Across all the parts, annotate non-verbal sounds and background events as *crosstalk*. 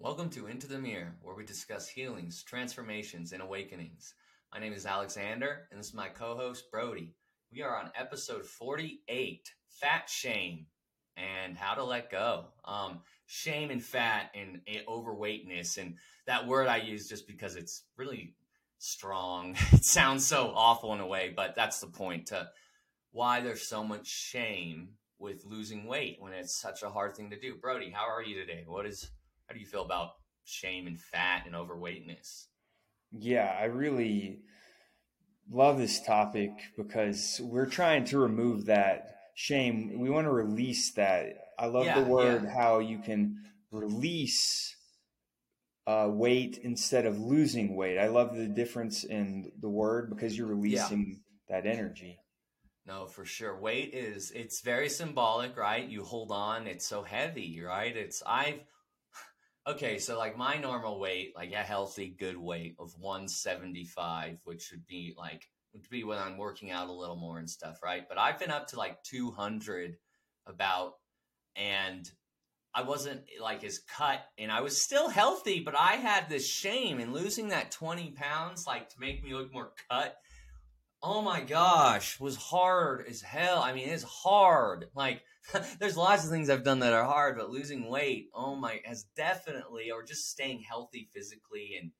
Welcome to Into the Mirror, where we discuss healings, transformations, and awakenings. My name is Alexander, and this is my co host, Brody. We are on episode 48 Fat Shame and How to Let Go. Um, shame and fat and overweightness. And that word I use just because it's really strong. *laughs* It sounds so awful in a way, but that's the point to why there's so much shame with losing weight when it's such a hard thing to do. Brody, how are you today? What is how do you feel about shame and fat and overweightness? Yeah, I really love this topic because we're trying to remove that shame. We want to release that. I love yeah, the word yeah. how you can release uh, weight instead of losing weight. I love the difference in the word because you're releasing yeah. that energy. No, for sure. Weight is it's very symbolic, right? You hold on, it's so heavy, right? It's I've Okay, so like my normal weight, like a healthy, good weight of 175, which would be like would be when I'm working out a little more and stuff, right? But I've been up to like 200 about, and I wasn't like as cut, and I was still healthy, but I had this shame in losing that 20 pounds, like to make me look more cut. Oh my gosh, was hard as hell. I mean, it's hard. Like *laughs* there's lots of things I've done that are hard, but losing weight, oh my, has definitely, or just staying healthy physically and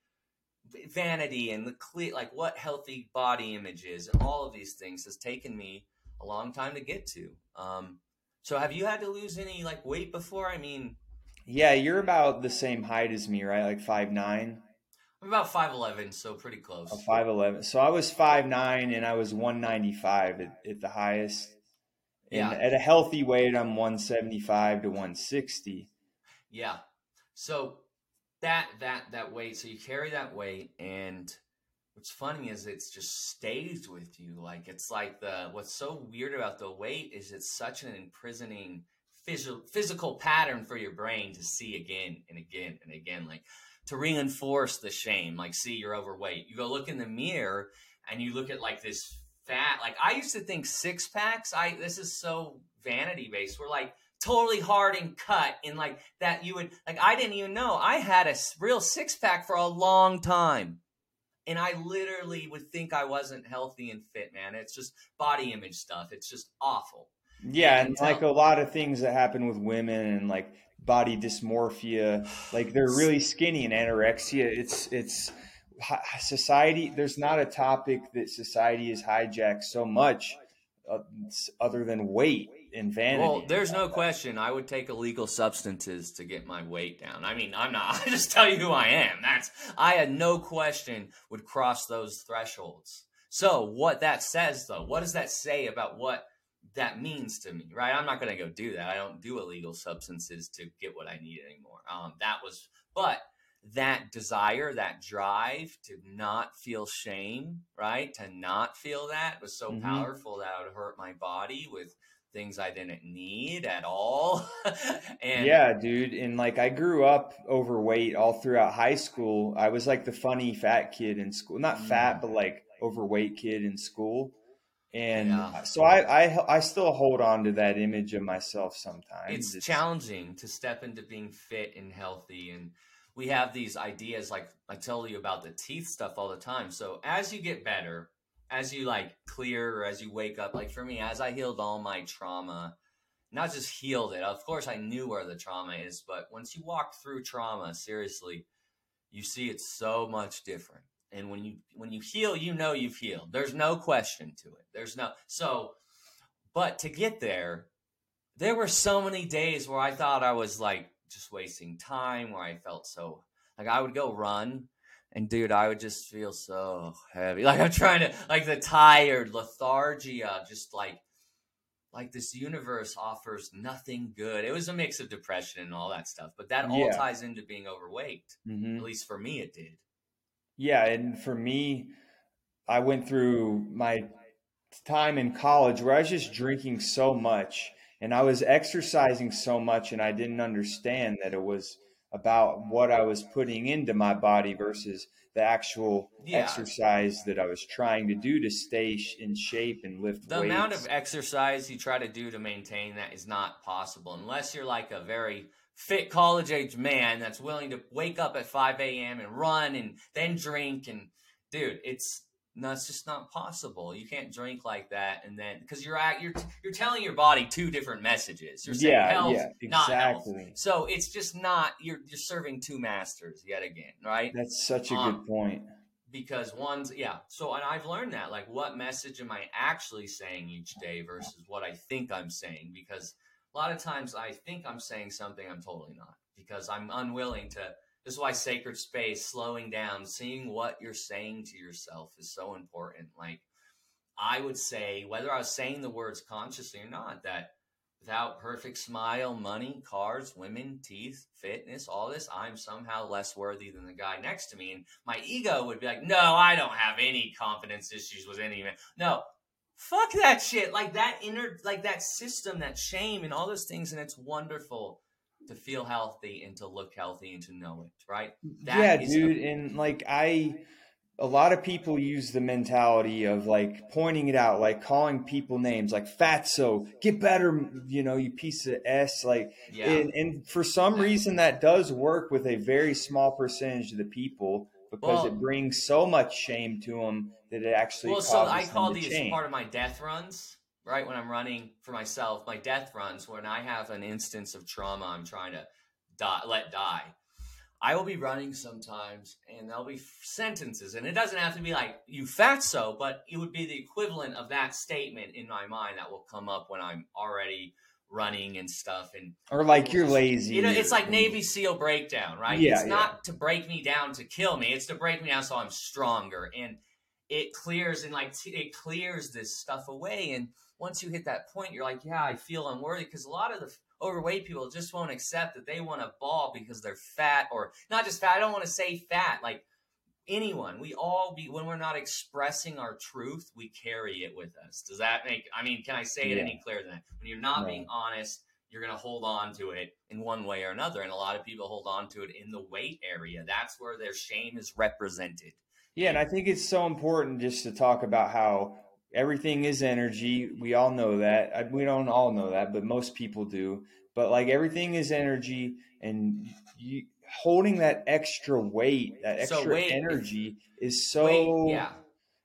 vanity and the clear, like what healthy body image is and all of these things has taken me a long time to get to. Um, so have you had to lose any like weight before? I mean, yeah, you're about the same height as me, right? Like five nine. I'm about five eleven, so pretty close. Five eleven. So I was five nine, and I was one ninety five at, at the highest. And yeah. at a healthy weight, I'm 175 to 160. Yeah. So that that that weight, so you carry that weight, and what's funny is it's just stays with you. Like it's like the what's so weird about the weight is it's such an imprisoning physical physical pattern for your brain to see again and again and again. Like to reinforce the shame. Like see you're overweight. You go look in the mirror and you look at like this fat. Like I used to think six packs. I this is so vanity based. We're like totally hard and cut and like that you would like I didn't even know I had a real six pack for a long time. And I literally would think I wasn't healthy and fit, man. It's just body image stuff. It's just awful. Yeah, and, and like a lot of things that happen with women and like body dysmorphia, like they're really skinny and anorexia. It's it's society there's not a topic that society has hijacked so much uh, other than weight and vanity. Well, there's no question. I would take illegal substances to get my weight down. I mean, I'm not. *laughs* I just tell you who I am. That's I had no question would cross those thresholds. So what that says, though, what does that say about what that means to me? Right? I'm not going to go do that. I don't do illegal substances to get what I need anymore. Um, that was, but that desire, that drive to not feel shame, right? To not feel that was so mm-hmm. powerful that it would hurt my body with things I didn't need at all. *laughs* and yeah, dude. And like I grew up overweight all throughout high school. I was like the funny fat kid in school. Not fat, mm. but like overweight kid in school. And yeah. so I, I I still hold on to that image of myself sometimes. It's, it's challenging to step into being fit and healthy and we have these ideas like I tell you about the teeth stuff all the time. So as you get better, as you like clear or as you wake up, like for me, as I healed all my trauma, not just healed it. Of course, I knew where the trauma is, but once you walk through trauma, seriously, you see it's so much different. And when you when you heal, you know you've healed. There's no question to it. There's no so. But to get there, there were so many days where I thought I was like just wasting time where I felt so like I would go run and dude, I would just feel so heavy. *laughs* Like I'm trying to like the tired lethargia, just like like this universe offers nothing good. It was a mix of depression and all that stuff, but that all yeah. ties into being overweight. Mm-hmm. At least for me, it did. Yeah, and for me, I went through my time in college where I was just drinking so much and I was exercising so much and I didn't understand that it was about what I was putting into my body versus the actual yeah. exercise that I was trying to do to stay in shape and lift the weights. amount of exercise you try to do to maintain that is not possible unless you're like a very fit college age man that's willing to wake up at 5 a.m. and run and then drink and dude, it's no, it's just not possible. You can't drink like that and then because you're at you're you're telling your body two different messages. You're saying Yeah, health, yeah, not health. exactly. So it's just not you're you're serving two masters yet again, right? That's such a Um, good point. because one's yeah so and i've learned that like what message am i actually saying each day versus what i think i'm saying because a lot of times i think i'm saying something i'm totally not because i'm unwilling to this is why sacred space slowing down seeing what you're saying to yourself is so important like i would say whether i was saying the words consciously or not that without perfect smile, money, cars, women, teeth, fitness, all this, I'm somehow less worthy than the guy next to me. And my ego would be like, no, I don't have any confidence issues with any man. No, fuck that shit. Like that inner, like that system, that shame and all those things. And it's wonderful to feel healthy and to look healthy and to know it, right? That yeah, is dude, a- and like I a lot of people use the mentality of like pointing it out, like calling people names, like fatso, get better, you know, you piece of s. Like, yeah. and, and for some reason, that does work with a very small percentage of the people because Well- it brings so much shame to them that it actually well, so I call these change. part of my death runs, right? When I'm running for myself, my death runs, when I have an instance of trauma I'm trying to die, let die, I will be running sometimes and there'll be sentences, and it doesn't have to be like, you fatso, but it would be the equivalent of that statement in my mind that will come up when I'm already running and stuff. And or like you're lazy. you know, it's like Navy SEAL breakdown, right? Yeah, it's yeah. not to break me down to kill me. It's to break me down so I'm stronger. And it clears and like t- it clears this stuff away. And once you hit that point, you're like, yeah, I feel unworthy because a lot of the f- overweight people just won't accept that they want to ball because they're fat or not just fat. I don't want to say fat, like anyone. We all be when we're not expressing our truth, we carry it with us. Does that make? I mean, can I say it Yeah. any clearer than that? When you're not No. being honest you're going to hold on to it in one way or another. And a lot of people hold on to it in the weight area. That's where their shame is represented. Yeah, and I think it's so important just to talk about how everything is energy. We all know that. We don't all know that, but most people do. But like everything is energy, and you holding that extra weight, that So extra weight- energy is so. weight, yeah.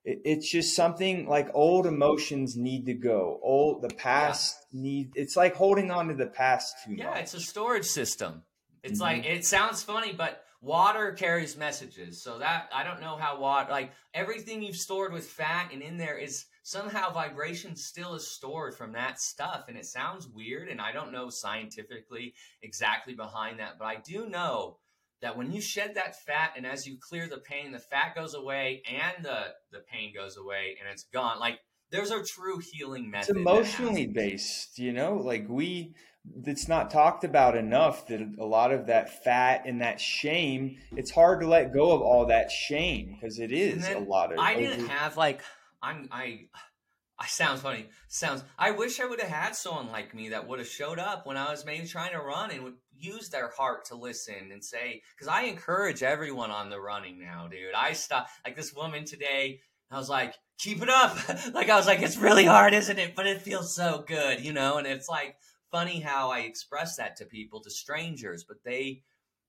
it- it's just something like old emotions need to go. Old the past need. It's like holding on to the past too Yeah, much. it's a storage system. It's Mhm. like it sounds funny, but water carries messages. So that I don't know how water like everything you've stored with fat and in there is somehow vibration still is stored from that stuff. And it sounds weird, and I don't know scientifically exactly behind that, but I do know that when you shed that fat and as you clear the pain, the fat goes away and the the pain goes away and it's gone. Like there's a true healing it's method. that emotionally based you know like we it's not talked about enough that a lot of that fat and that shame it's hard to let go of all that shame because it is a lot of I didn't over- have like I'm I I sounds funny. Sounds I wish I would have had someone like me that would have showed up when I was maybe trying to run and would use their heart to listen and say cuz I encourage everyone on the running now, dude. I stop like this woman today I was like, "Keep it up." *laughs* like I was like, "It's really hard, isn't it? But it feels so good, you know?" And it's like funny how I express that to people, to strangers, but they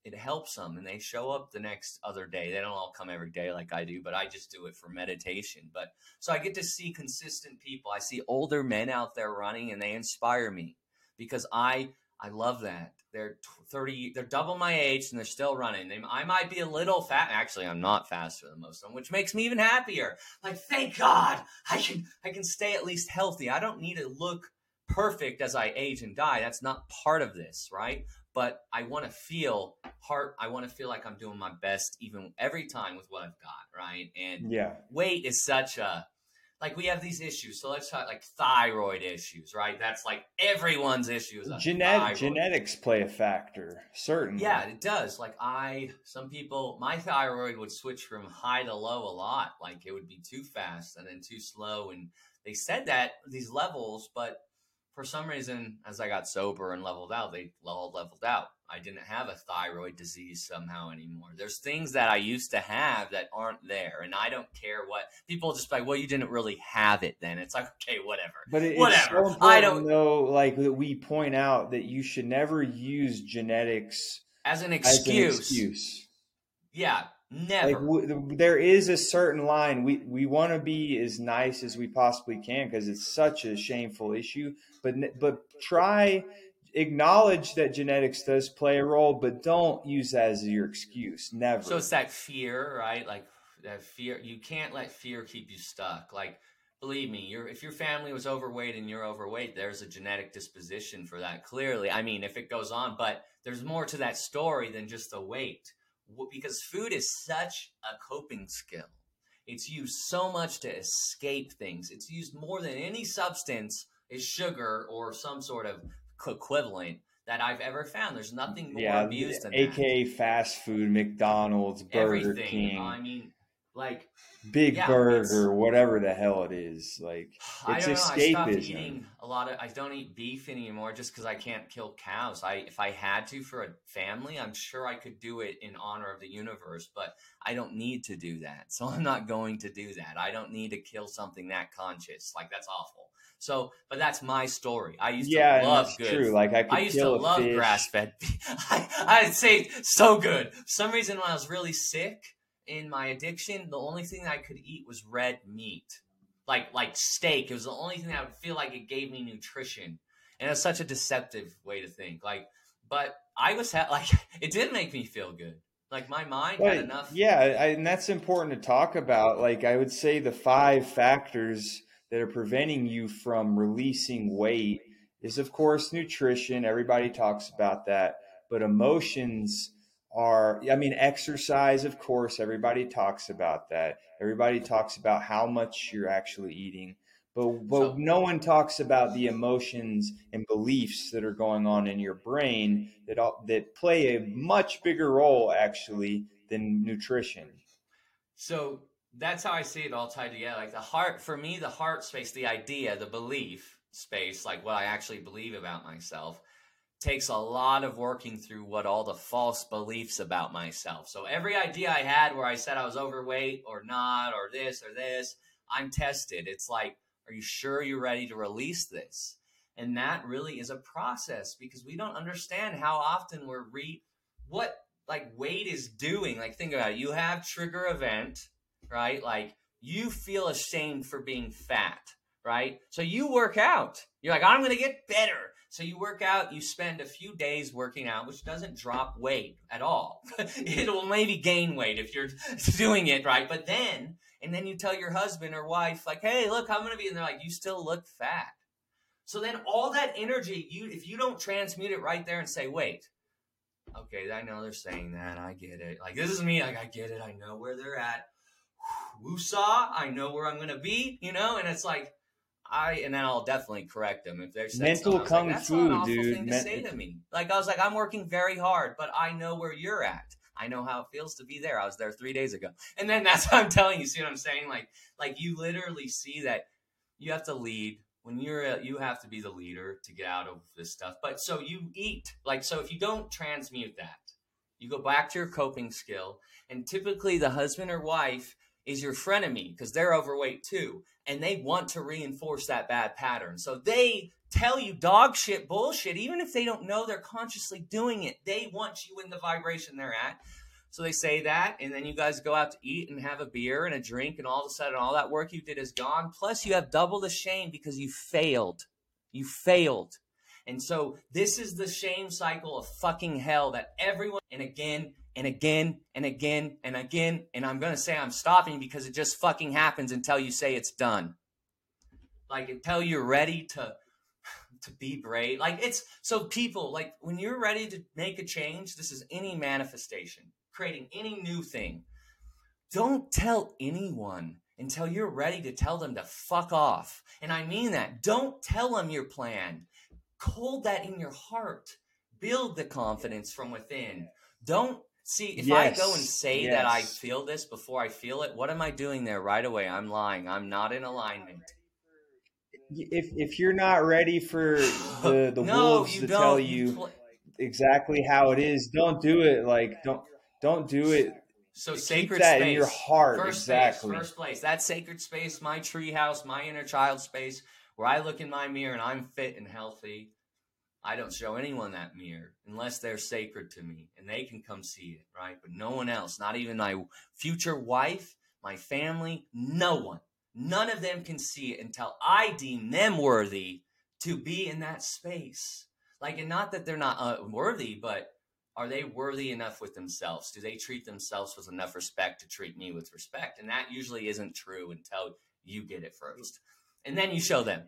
it helps them and they show up the next other day. They don't all come every day like I do, but I just do it for meditation. But so I get to see consistent people. I see older men out there running and they inspire me because I I love that. They're 30 they're double my age and they're still running. They, I might be a little fat. Actually, I'm not faster than most of them, which makes me even happier. Like thank God, I can I can stay at least healthy. I don't need to look perfect as I age and die. That's not part of this, right? but I want to feel heart. I want to feel like I'm doing my best, even every time with what I've got, right? And yeah weight is such a like we have these issues. So let's talk like thyroid issues, right? That's like everyone's issues. is Genet- genetics play a factor certainly Yeah, it does. Like I, some people, my thyroid would switch from high to low a lot. Like it would be too fast and then too slow. And they said that these levels, but for some reason, as I got sober and leveled out, they all leveled out. I didn't have a thyroid disease somehow anymore. There's things that I used to have that aren't there, and I don't care what people just like. Well, you didn't really have it then. It's like okay, whatever. But it, whatever. So I don't know. Like that, we point out that you should never use genetics as an excuse. As an excuse. Yeah, Never. Like w- there is a certain line. We we want to be as nice as we possibly can because it's such a shameful issue. But but try acknowledge that genetics does play a role, but don't use that as your excuse. Never. So it's that fear, right? Like that fear. You can't let fear keep you stuck. Like believe me, your if your family was overweight and you're overweight, there's a genetic disposition for that. Clearly, I mean, if it goes on, but there's more to that story than just the weight because food is such a coping skill. It's used so much to escape things. It's used more than any substance is sugar or some sort of equivalent that I've ever found. There's nothing more yeah, abused than AKA that. fast food, McDonald's, Burger Everything. King. I mean, like Big yeah, Burger, whatever the hell it is. Like it's escapism. I stopped eating a lot of. I don't eat beef anymore just because I can't kill cows. I if I had to for a family, I'm sure I could do it in honor of the universe. But I don't need to do that, so *laughs* I'm not going to do that. I don't need to kill something that conscious. Like that's awful. So, but that's my story. I used yeah, to love good. True. Like I, I used to love grass fed. *laughs* I, I'd say so good. For some reason when I was really sick in my addiction, the only thing I could eat was red meat, like like steak. It was the only thing that I would feel like it gave me nutrition, and it's such a deceptive way to think. Like, but I was ha- *laughs* like, it did make me feel good. Like my mind but, had enough. Yeah, I, and that's important to talk about. Like I would say, the five factors that are preventing you from releasing weight is, of course, nutrition. Everybody talks about that, but emotions are i mean exercise of course everybody talks about that. Everybody talks about how much you're actually eating but but so, no one talks about the emotions and beliefs that are going on in your brain that that play a much bigger role actually than nutrition. So that's how i see it all tied together. Like the heart for me the heart space the idea the belief space like what i actually believe about myself takes a lot of working through what all the false beliefs about myself. So every idea I had where I said I was overweight or not or this or this, I'm tested. It's like, are you sure you're ready to release this? And that really is a process because we don't understand how often we're re what like weight is doing. Like think about it. You have trigger event, right? Like you feel ashamed for being fat, right? So you work out. You're like, I'm gonna get better. So you work out, you spend a few days working out, which doesn't drop weight at all. *laughs* It'll maybe gain weight if you're *laughs* doing it right. But then, and then you tell your husband or wife, like, hey, look, I'm going to be, and they're like, you still look fat. So then all that energy, you if you don't transmute it right there and say, wait, okay, I know they're saying that. I get it. Like, this is me. Like, I get it. I know where they're at. Woosah. I know where I'm going to be, you know? And it's like, I and then I'll definitely correct them if they're mental kung like, fu, dude. Thing to say to me. Like I was like, I'm working very hard, but I know where you're at. I know how it feels to be there. I was there three days ago, and then that's *laughs* what I'm telling you. See what I'm saying? Like, like you literally see that you have to lead when you're a, you have to be the leader to get out of this stuff. But so you eat like so if you don't transmute that, you go back to your coping skill, and typically the husband or wife is your frenemy because they're overweight too and they want to reinforce that bad pattern. So they tell you dog shit bullshit, even if they don't know they're consciously doing it. They want you in the vibration they're at. So they say that, and then you guys go out to eat and have a beer and a drink, and all of a sudden, all that work you did is gone. Plus, you have double the shame because you failed. You failed. And so, this is the shame cycle of fucking hell that everyone, and again, and again and again and again. And I'm going to say I'm stopping because it just fucking happens until you say it's done. Like until you're ready to *sighs* to be brave. Like it's so people like when you're ready to make a change, this is any manifestation, creating any new thing. Don't tell anyone until you're ready to tell them to fuck off. And I mean that. Don't tell them your plan. Hold that in your heart. Build the confidence from within. Don't See, if yes. I go and say yes. that I feel this before I feel it, what am I doing there right away? I'm lying. I'm not in alignment. if if you're not ready for the *laughs* the no, wolves to don't. tell You you pl- exactly how it is, don't do it. Like don't don't do it. so Keep sacred that space in your heart. First exactly. place, first place. That sacred space, my treehouse, my inner child space, where I look in my mirror and I'm fit and healthy. I don't show anyone that mirror unless they're sacred to me and they can come see it, right? But no one else, not even my future wife, my family, no one. None of them can see it until I deem them worthy to be in that space. Like, and not that they're not uh, worthy, but are they worthy enough with themselves? Do they treat themselves with enough respect to treat me with respect? And that usually isn't true until you get it first. And then you show them.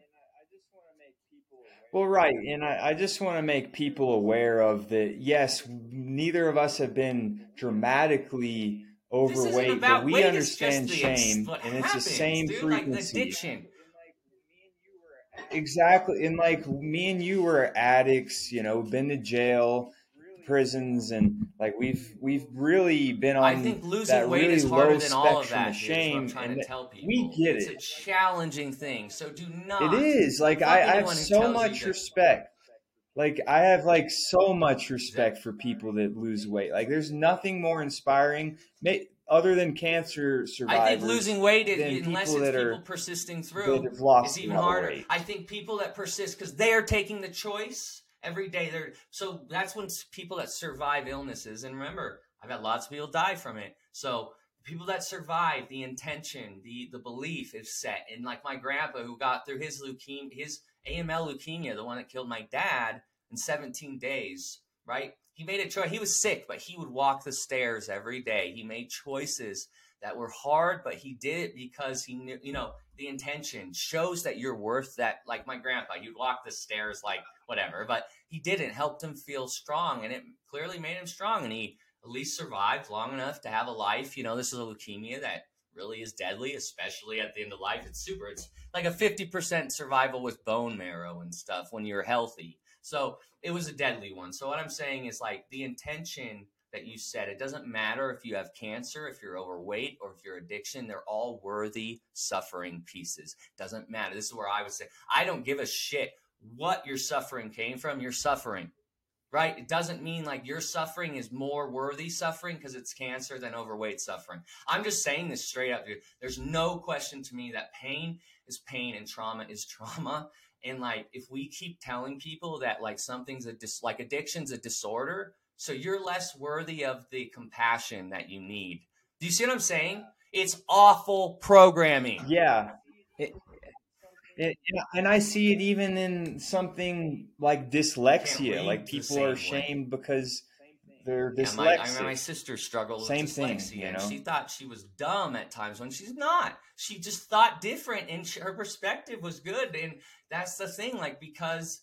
Well, right, and I, I just want to make people aware of that. Yes, neither of us have been dramatically overweight, but we weight, understand ex- shame, what and it's the same dude, like frequency. addiction. Exactly, and like me and you were addicts. You know, been to jail, prisons, and like we've we've really been on I think losing that weight really is harder than all of that. of is shame, trying and to tell people. we get it's it. a challenging thing. So do not. It is like I, I have so much respect. Like I have like so much respect for people that lose weight. Like there's nothing more inspiring, may, other than cancer survivors. I think losing weight, is, than unless it's people are- persisting through, it's even harder. weight. I think people that persist because they are taking the choice every day. They're so that's when people that survive illnesses. And remember, I've had lots of people die from it. So people that survive, the intention, the the belief is set. And like my grandpa, who got through his leukemia, his AML leukemia, the one that killed my dad in 17 days, right? He made a choice. He was sick, but he would walk the stairs every day. He made choices that were hard, but he did it because he knew, you know, the intention shows that you're worth that. Like my grandpa, he'd walk the stairs like whatever, but he didn't. Helped him feel strong, and it clearly made him strong. And he at least survived long enough to have a life. You know, this is a leukemia that really is deadly, especially at the end of life. It's super. It's like a 50% survival with bone marrow and stuff when you're healthy. So it was a deadly one. So what I'm saying is like the intention that you said, it doesn't matter if you have cancer, if you're overweight, or if you're addiction, they're all worthy suffering pieces. Doesn't matter. This is where I would say, I don't give a shit what your suffering came from. You're suffering. Right? It doesn't mean like your suffering is more worthy suffering because it's cancer than overweight suffering. I'm just saying this straight up, dude. There's no question to me that pain is pain and trauma is *laughs* trauma. And like, if we keep telling people that like something's a dis like addiction's a disorder, so you're less worthy of the compassion that you need. Do you see what I'm saying? It's awful programming. Yeah. It, it, and I see it even in something like dyslexia. Like people are same way. because they're Yeah, my, I dyslexic. remember my sister struggled with Same thing, dyslexia, you and know? she thought she was dumb at times when she's not. She just thought different, and she, her perspective was good. And that's the thing, like because,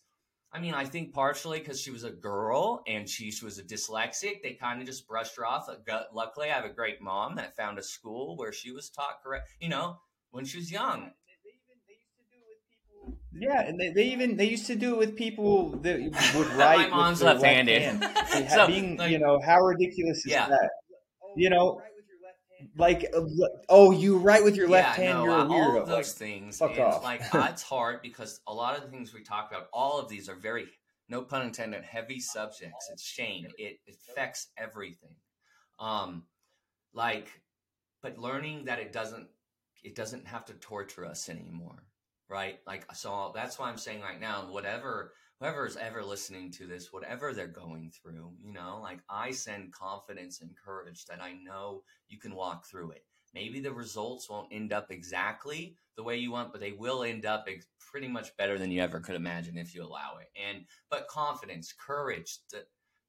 I mean, I think partially because she was a girl and she, she was a dyslexic, they kind of just brushed her off. Uh, gu- Luckily, I have a great mom that found a school where she was taught correct. You know, when she was young. Yeah, and they, they even they used to do it with people that would *laughs* write. My mom's with their left-handed. left hand. *laughs* So, being, like- you know, how ridiculous is Yeah. that? You know, like, uh, oh, you write with your left hand, no, you're a uh, weirdo. All of those Like, things, fuck off. like *laughs* it's hard because a lot of the things we talk about, all of these are very, no pun intended, heavy subjects. It's shame. It affects everything. Um, like, but learning that it doesn't, it doesn't have to torture us anymore, right? Like, so that's why I'm saying right now, whatever. Whoever's ever listening to this, whatever they're going through, you know, like I send confidence and courage that I know you can walk through it maybe the results won't end up exactly the way you want but they will end up ex- pretty much better than you ever could imagine if you allow it and but confidence courage to,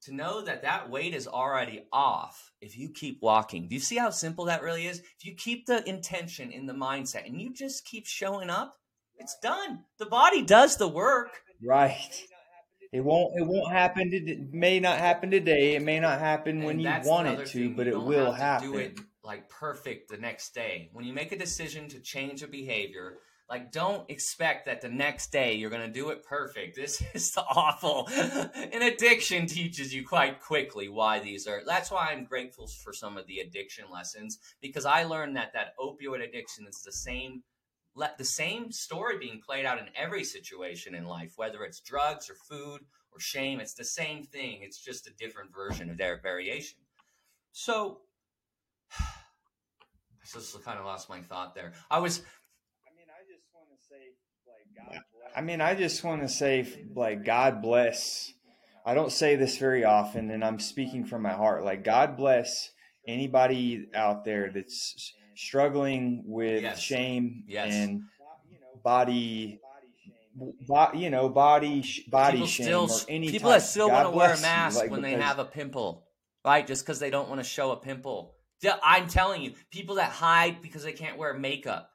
to know that that weight is already off if you keep walking do you see how simple that really is if you keep the intention in the mindset and you just keep showing up it's done the body does the work right. It won't. It won't happen. To, it may not happen today. It may not happen when you want it to, but it will happen. Do it like perfect the next day. When you make a decision to change a behavior, like don't expect that the next day you're going to do it perfect. *laughs* This is the awful. *laughs* An addiction teaches you quite quickly why these are. That's why I'm grateful for some of the addiction lessons because I learned that that opioid addiction is the same let the same story being played out in every situation in life, whether it's drugs or food or shame. It's the same thing. It's just a different version of their variation. So, *sighs* I just kind of lost my thought there. I was. I mean, I just want to say, like, God bless. I mean, I just want to say, like, God bless. I don't say this very often, and I'm speaking from my heart. Like, God bless anybody out there that's struggling with yes. shame yes. and body you know body body people shame still, or any people type. that still want to wear a mask like, when they have a pimple right just because they don't want to show a pimple i'm telling you people that hide because they can't wear makeup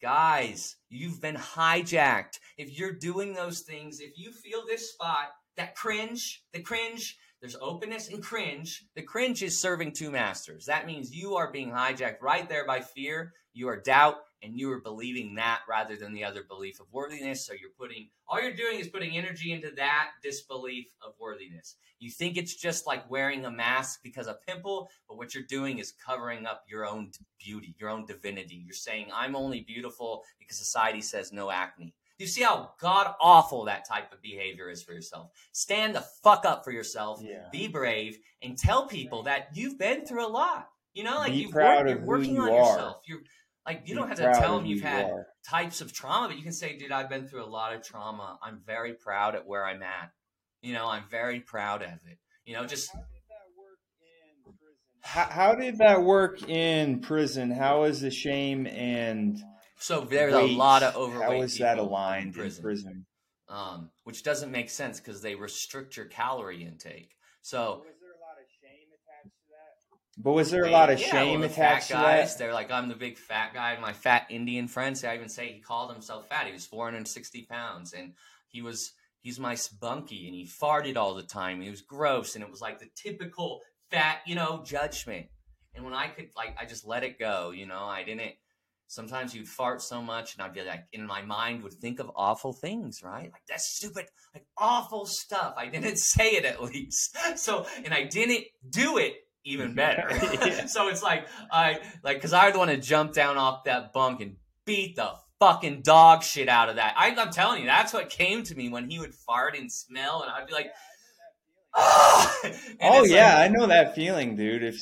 guys you've been hijacked if you're doing those things if you feel this spot that cringe the cringe there's openness and cringe. The cringe is serving two masters. That means you are being hijacked right there by fear. You are doubt, and you are believing that rather than the other belief of worthiness. So you're putting all you're doing is putting energy into that disbelief of worthiness. You think it's just like wearing a mask because of pimple, but what you're doing is covering up your own beauty, your own divinity. You're saying, I'm only beautiful because society says no acne. You see how god awful that type of behavior is for yourself. Stand the fuck up for yourself. Yeah. Be brave and tell people that you've been through a lot. You know, like you've worked, you're working you on are. yourself. You're like you Be don't have to tell them you've had you types of trauma, but you can say, "Dude, I've been through a lot of trauma. I'm very proud at where I'm at. You know, I'm very proud of it. You know, just." How, how did that work in prison? How is the shame and so there's weight, a lot of overweight. How is that aligned in prison? In prison? Um, which doesn't make sense because they restrict your calorie intake. So. Was there a lot of shame attached to that? But was there a lot of yeah, shame well, attached to guys, that? They're like, I'm the big fat guy. My fat Indian friends, I even say he called himself fat. He was 460 pounds, and he was he's my spunky, and he farted all the time. He was gross, and it was like the typical fat, you know, judgment. And when I could, like, I just let it go. You know, I didn't sometimes you'd fart so much and I'd be like in my mind would think of awful things, right? Like that's stupid, like awful stuff. I didn't *laughs* say it at least. So and I didn't do it even *laughs* better. yeah. *laughs* so it's like I like because I'd want to jump down off that bunk and beat the fucking dog shit out of that. I, am telling you, that's what came to me when he would fart and smell, and I'd be like, oh, oh yeah, like, I know that feeling, dude. If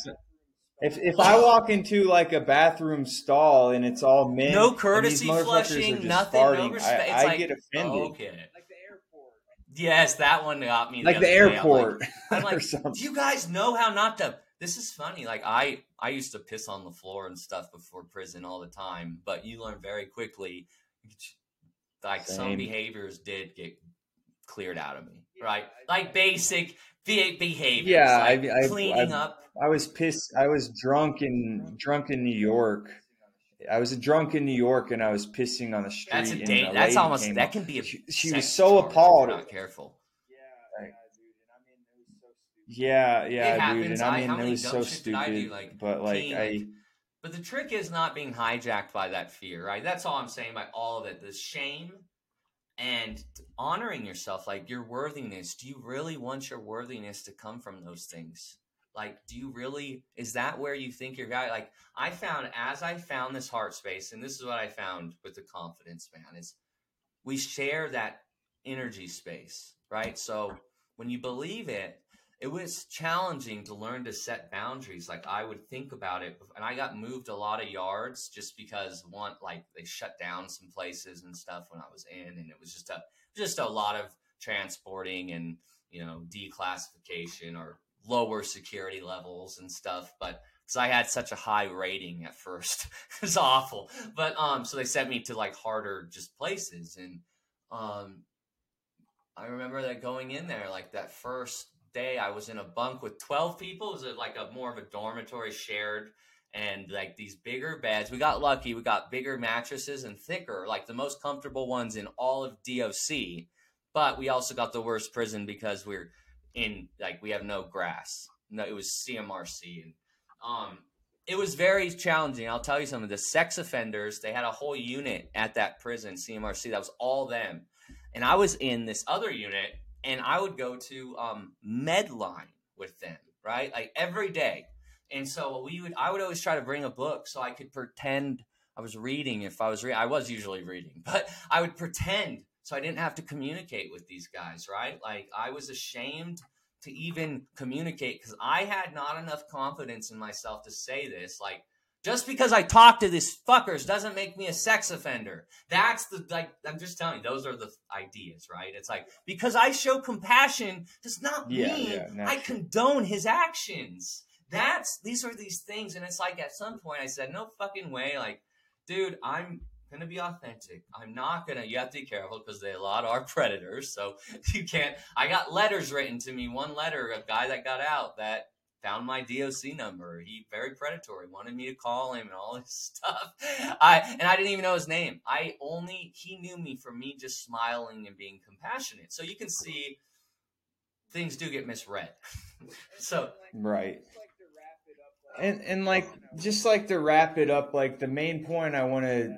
if if I walk into like a bathroom stall and it's all men, no courtesy flushing, nothing, farting, no respect. I, I like, get offended. Okay. Like the airport. Yes, that one got me. Like the, the airport. I'm like, *laughs* I'm like do you guys know how not to? This is funny. Like I, I used to piss on the floor and stuff before prison all the time, but you learn very quickly. Like Same. some behaviors did get cleared out of me, right? Like basic behavior. Yeah, like I, I, cleaning I, up. I was pissed. I was drunk in drunk in New York. I was a drunk in New York, and I was pissing on the street. That's a date. That's almost that can be a. She, she was so appalled. Not careful. Yeah, yeah, dude. And I mean, it was so stupid. Like, but like, I. But the trick is not being hijacked by that fear, right? That's all I'm saying by all of it. The shame and honoring yourself like your worthiness. Do you really want your worthiness to come from those things? Like do you really is that where you think your guy like i found as i found this heart space and this is what i found with the confidence man is we share that energy space right? So when you believe it it was challenging to learn to set boundaries. Like I would think about it, and I got moved a lot of yards just because one, like they shut down some places and stuff when I was in, and it was just a just a lot of transporting and you know declassification or lower security levels and stuff. But because I had such a high rating at first, *laughs* it was awful. But um, so they sent me to like harder just places, and um, I remember that going in there like that first day I was in a bunk with 12 people. It was like a more of a dormitory shared and like these bigger beds. We got lucky. We got bigger mattresses and thicker, like the most comfortable ones in all of DOC. But we also got the worst prison because we're in like we have no grass. No, it was CMRC and um it was very challenging. I'll tell you some of the sex offenders, they had a whole unit at that prison, CMRC, that was all them. And I was in this other unit and I would go to um, Medline with them, right? Like every day. And so we would, I would always try to bring a book so I could pretend I was reading. If I was reading, I was usually reading, *laughs* but I would pretend so I didn't have to communicate with these guys, right? Like I was ashamed to even communicate because I had not enough confidence in myself to say this. Like, just because I talk to these fuckers doesn't make me a sex offender. That's the like I'm just telling you, those are the ideas, right? It's like because I show compassion does not yeah, mean yeah, I condone his actions. That's these are these things, and it's like at some point I said, no fucking way, like, dude, I'm gonna be authentic. I'm not gonna. You have to be careful because they a lot are *laughs* predators, so *laughs* you can't. I got letters written to me. One letter, a guy that got out that found my DOC number. He very predatory, wanted me to call him and all this *laughs* stuff. I and I didn't even know his name. I only he knew me for me just smiling and being compassionate. So you can see things do get misread. *laughs* so right. And and like just like to wrap it up, like the main point I want to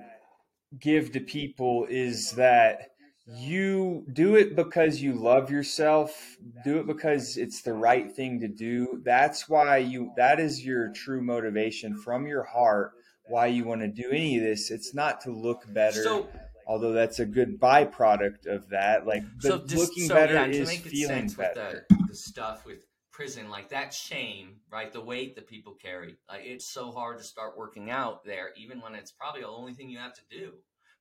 give to people is that you do it because you love yourself. Do it because it's the right thing to do. That's why you that is your true motivation from your heart why you want to do any of this. It's not to look better so, although that's a good byproduct of that. Like so just, looking so, better yeah, is feeling better. the, the stuff with prison like that shame right the weight that people carry like it's so hard to start working out there even when it's probably the only thing you have to do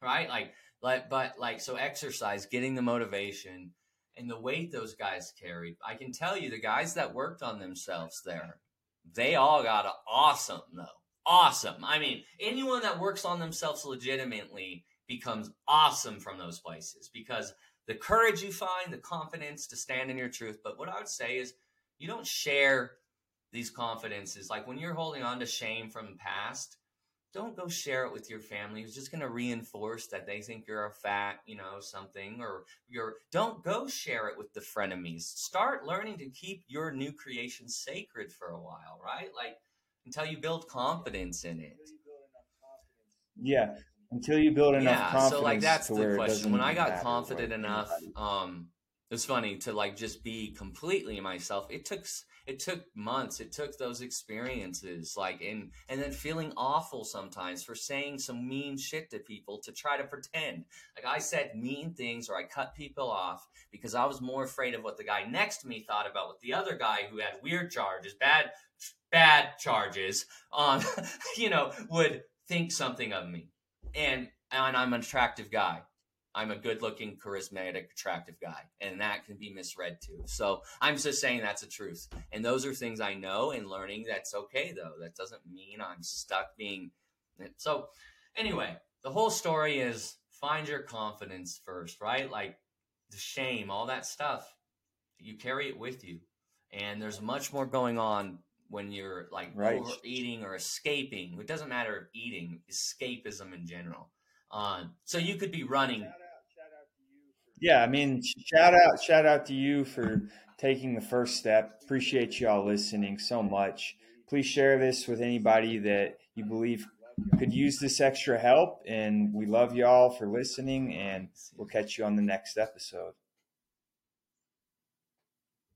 right? Like like but like so exercise getting the motivation and the weight those guys carried. I can tell you the guys that worked on themselves there they all got awesome though. Awesome. I mean anyone that works on themselves legitimately becomes awesome from those places because the courage you find the confidence to stand in your truth. But what i would say is you don't share these confidences. Like when you're holding on to shame from the past, don't go share it with your family. It's just going to reinforce that they think you're a fat, you know, something, or you're. Don't go share it with the frenemies. Start learning to keep your new creation sacred for a while, right? Like until you build confidence in it. Yeah, until you build enough yeah, confidence. So like that's the question. When I got confident enough, um, it's funny to like just be completely myself. It took it took months. It took those experiences, like and and then feeling awful sometimes for saying some mean shit to people to try to pretend. Like I said mean things or I cut people off because I was more afraid of what the guy next to me thought about what the other guy who had weird charges, bad bad charges, um, *laughs* you know, would think something of me. And and I'm an attractive guy. I'm a good looking, charismatic, attractive guy. And that can be misread too. So I'm just saying that's the truth. And those are things I know and learning that's okay though. That doesn't mean I'm stuck being. So anyway, the whole story is find your confidence first, right? Like the shame, all that stuff. You carry it with you. And there's much more going on when you're like right. overeating or escaping. It doesn't matter if eating, escapism in general. Um, so you could be running yeah, I mean, shout out, shout out to you for taking the first step. Appreciate y'all listening so much. Please share this with anybody that you believe could use this extra help. And we love y'all for listening, and we'll catch you on the next episode.